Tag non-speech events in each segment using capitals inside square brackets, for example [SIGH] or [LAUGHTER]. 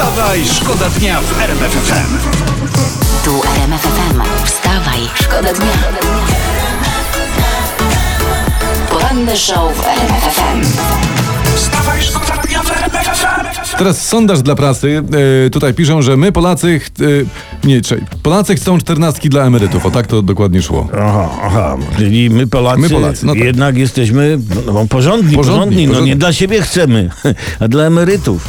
Wstawaj, szkoda dnia w RMF FM. Tu RMF FM. Wstawaj, szkoda dnia. Poranny show w RMF FM. Wstawaj, szkoda dnia w RMF FM. Teraz sondaż dla prasy. E, tutaj piszą, że my Polacy. ch- E, nie, czekaj. Polacy chcą czternastki dla emerytów. O tak to dokładnie szło. Aha, aha, czyli my Polacy, My Polacy, no tak. jednak jesteśmy no, no, porządni, Porządni, porządni, no porządni. nie dla siebie chcemy, [LAUGHS] a dla emerytów.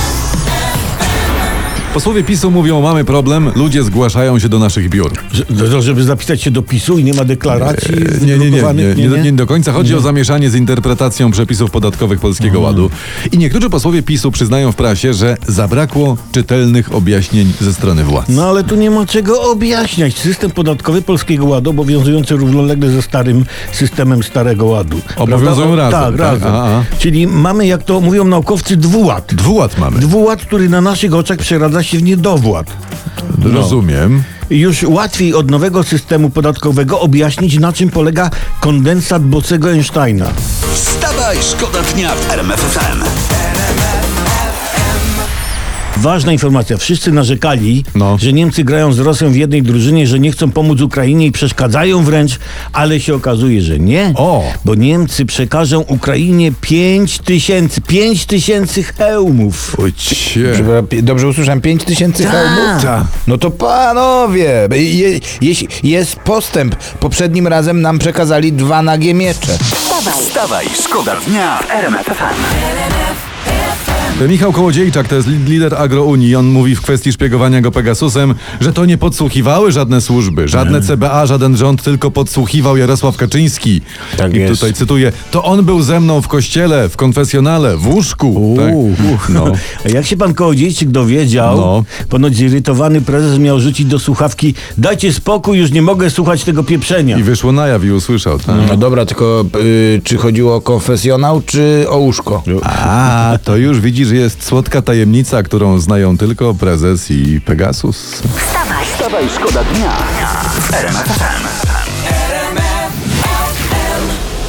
Posłowie PiSu mówią, mamy problem, ludzie zgłaszają się do naszych biur. Że- Żeby zapisać się do PiSu i nie ma deklaracji Nie, nie, nie, nie, nie, nie do końca. Chodzi o zamieszanie z interpretacją przepisów podatkowych Polskiego Ładu. I niektórzy posłowie PiSu przyznają w prasie, że zabrakło czytelnych objaśnień ze strony władz. No ale tu nie ma czego objaśniać. System podatkowy Polskiego Ładu obowiązujący równolegle ze starym systemem Starego Ładu. Obowiązują Prawda? razem, Tak, tak? razem. Czyli mamy, jak to mówią naukowcy, dwuład. Dwuład mamy. Dwuład, który na naszych oczach przeradza się w niedowład. Rozumiem. Już łatwiej od nowego systemu podatkowego objaśnić, na czym polega kondensat Bocego Einsteina. Wstawaj, szkoda dnia w RMF FM. Ważna informacja. Wszyscy narzekali, No. że Niemcy grają z Rosją w jednej drużynie, że nie chcą pomóc Ukrainie i przeszkadzają wręcz, ale się okazuje, że nie. O. Bo Niemcy przekażą Ukrainie 5 tysięcy, 5 tysięcy hełmów. Ojcie. Dobrze usłyszałem, 5 tysięcy Tak. hełmów? Tak. No to panowie, je, jeśli jest postęp. Poprzednim razem nam przekazali dwa nagie miecze. Wstawaj, Wstawaj, szkoda dnia w RMF FM. Michał Kołodziejczak to jest li- lider Agrounii. On mówi w kwestii szpiegowania go Pegasusem, że to nie podsłuchiwały żadne służby, żadne CBA, żaden rząd, tylko podsłuchiwał Jarosław Kaczyński. Tak I jest. tutaj cytuję, to on był ze mną w kościele, w konfesjonale, w łóżku. Tak? No. A jak się pan Kołodziejczyk dowiedział, No. ponoć zirytowany prezes miał rzucić do słuchawki dajcie spokój, już nie mogę słuchać tego pieprzenia. I wyszło na jaw i usłyszał. Tak? No dobra, tylko y, czy chodziło o konfesjonał, czy o łóżko? A, to już widzisz, jest słodka tajemnica, którą znają tylko prezes i Pegasus. wstawaj. Wstawaj, szkoda dnia.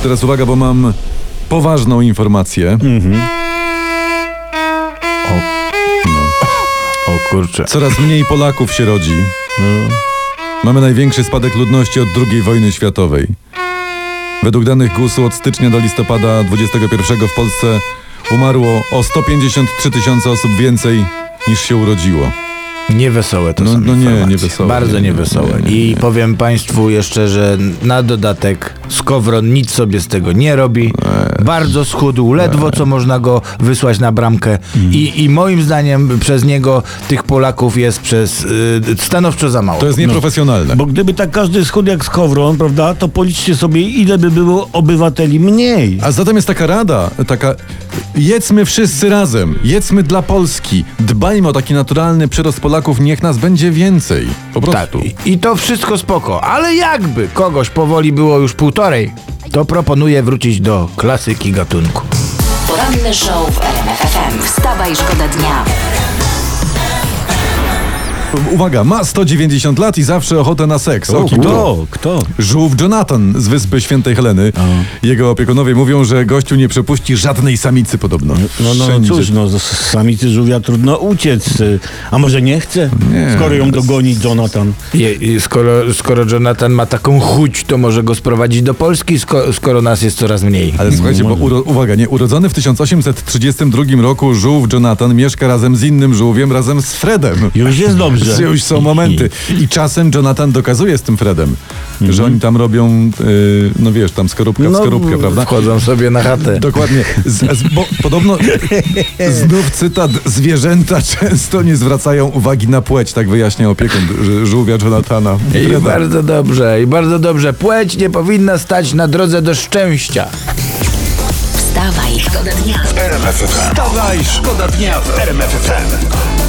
Teraz uwaga, bo mam poważną informację. O kurczę. Coraz mniej Polaków się rodzi. Mamy największy spadek ludności od II wojny światowej. Według danych GUS-u od stycznia do listopada 21 w Polsce umarło o 153 tysiące osób więcej niż się urodziło. Niewesołe to No- są no nie, niewesołe. Bardzo Nie, niewesołe. nie, nie, I powiem państwu jeszcze, że na dodatek Skowron nic sobie z tego nie robi. Bardzo schudł, ledwo co można go wysłać na bramkę. I, I moim zdaniem przez niego tych Polaków jest przez y, stanowczo za mało. To jest nieprofesjonalne. Bo gdyby tak każdy schudł jak Skowron, prawda, to policzcie sobie, ile by było obywateli mniej. A zatem jest taka rada, taka jedzmy wszyscy razem, jedzmy dla Polski, dbajmy o taki naturalny przyrost Polaków, niech nas będzie więcej. Po Tak, prostu. i, i to wszystko spoko, ale jakby kogoś powoli było już półtorej, to proponuję wrócić do klasyki gatunku. Poranny show w RMF FM. Wstawaj, szkoda dnia. Uwaga, ma 190 lat i zawsze ochotę na seks. O? Kto? Kto? Żółw Jonathan z wyspy Świętej Heleny. Jego opiekunowie mówią, że gościu nie przepuści żadnej samicy podobno. No, no Wszędzie. cóż, no z samicy żółwia trudno uciec. A może nie chce? Nie. Skoro ją dogoni Jonathan. Je, i skoro, skoro Jonathan ma taką chuć, to może go sprowadzić do Polski, sko, skoro nas jest coraz mniej. Ale słuchajcie, bo uro, uwaga, nie, urodzony w 1832 roku żółw Jonathan mieszka razem z innym żółwiem, razem z Fredem. Już jest dobrze. [LAUGHS] Już są momenty. I czasem Jonathan dokazuje z tym Fredem, że oni tam robią, yy, no wiesz, tam skorupka w No, skorupkę, prawda? Wchodzą sobie na chatę. Dokładnie. Z, z, bo podobno, znów cytat, zwierzęta często nie zwracają uwagi na płeć, tak wyjaśnia opiekun żółwia Jonathana. I Freda. bardzo dobrze, i bardzo dobrze. Płeć nie powinna stać na drodze do szczęścia. Wstawaj, szkoda dnia. Wstawaj, szkoda dnia w RMF FM.